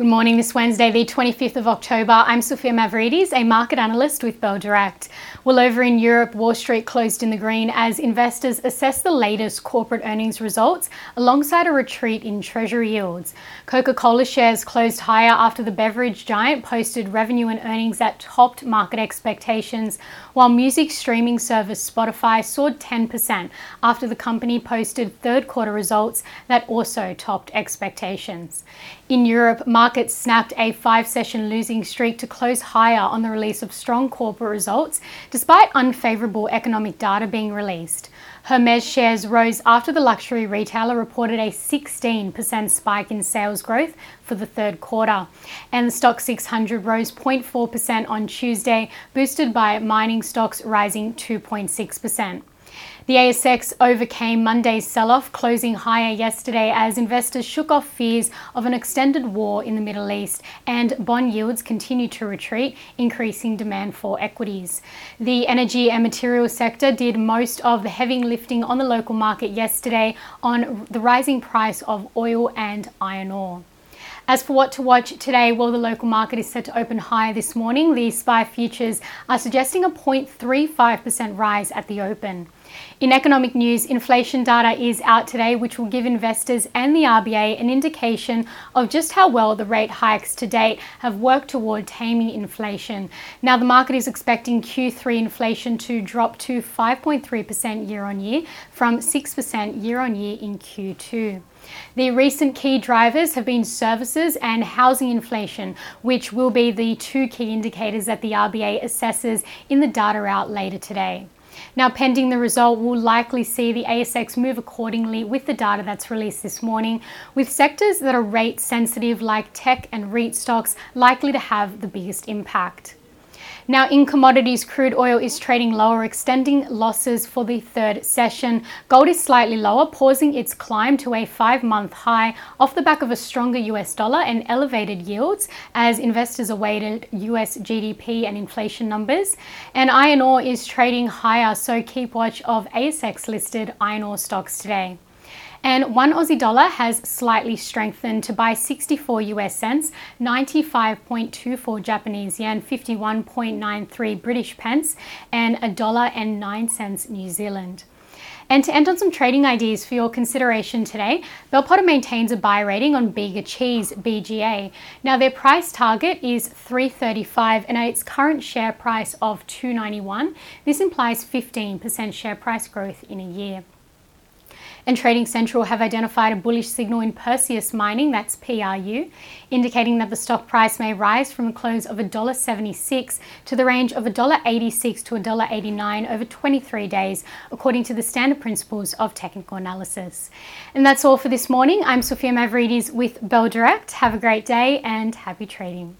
Good morning, this Wednesday, the 25th of October. I'm Sophia Mavridis, a market analyst with Bell Direct. Well, over in Europe, Wall Street closed in the green as investors assess the latest corporate earnings results alongside a retreat in treasury yields. Coca Cola shares closed higher after the beverage giant posted revenue and earnings that topped market expectations, while music streaming service Spotify soared 10% after the company posted third quarter results that also topped expectations. In Europe, markets snapped a five session losing streak to close higher on the release of strong corporate results, despite unfavourable economic data being released. Hermes shares rose after the luxury retailer reported a 16% spike in sales growth for the third quarter. And the Stoxx 600 rose 0.4% on Tuesday, boosted by mining stocks rising 2.6%. The ASX overcame Monday's sell off, closing higher yesterday as investors shook off fears of an extended war in the Middle East and bond yields continued to retreat, increasing demand for equities. The energy and materials sector did most of the heavy lifting on the local market yesterday on the rising price of oil and iron ore. As for what to watch today, well, the local market is set to open higher this morning. The SPI futures are suggesting a 0.35% rise at the open. In economic news, inflation data is out today, which will give investors and the RBA an indication of just how well the rate hikes to date have worked toward taming inflation. Now, the market is expecting Q3 inflation to drop to 5.3% year on year from 6% year on year in Q2. The recent key drivers have been services and housing inflation, which will be the two key indicators that the RBA assesses in the data out later today. Now, pending the result, we'll likely see the ASX move accordingly with the data that's released this morning, with sectors that are rate sensitive like tech and REIT stocks likely to have the biggest impact. Now, in commodities, crude oil is trading lower, extending losses for the third session. Gold is slightly lower, pausing its climb to a five month high off the back of a stronger US dollar and elevated yields as investors awaited US GDP and inflation numbers. And iron ore is trading higher, so keep watch of ASX listed iron ore stocks today. And one Aussie dollar has slightly strengthened to buy 64 US cents, 95.24 Japanese yen, 51.93 British pence, and a dollar and nine cents New Zealand. And to end on some trading ideas for your consideration today, Bell Potter maintains a buy rating on Bega Cheese BGA. Now their price target is 335 and at its current share price of 291, this implies 15% share price growth in a year and Trading Central have identified a bullish signal in Perseus Mining, that's PRU, indicating that the stock price may rise from a close of $1.76 to the range of $1.86 to $1.89 over 23 days, according to the standard principles of technical analysis. And that's all for this morning. I'm Sophia Mavridis with Bell Direct. Have a great day and happy trading.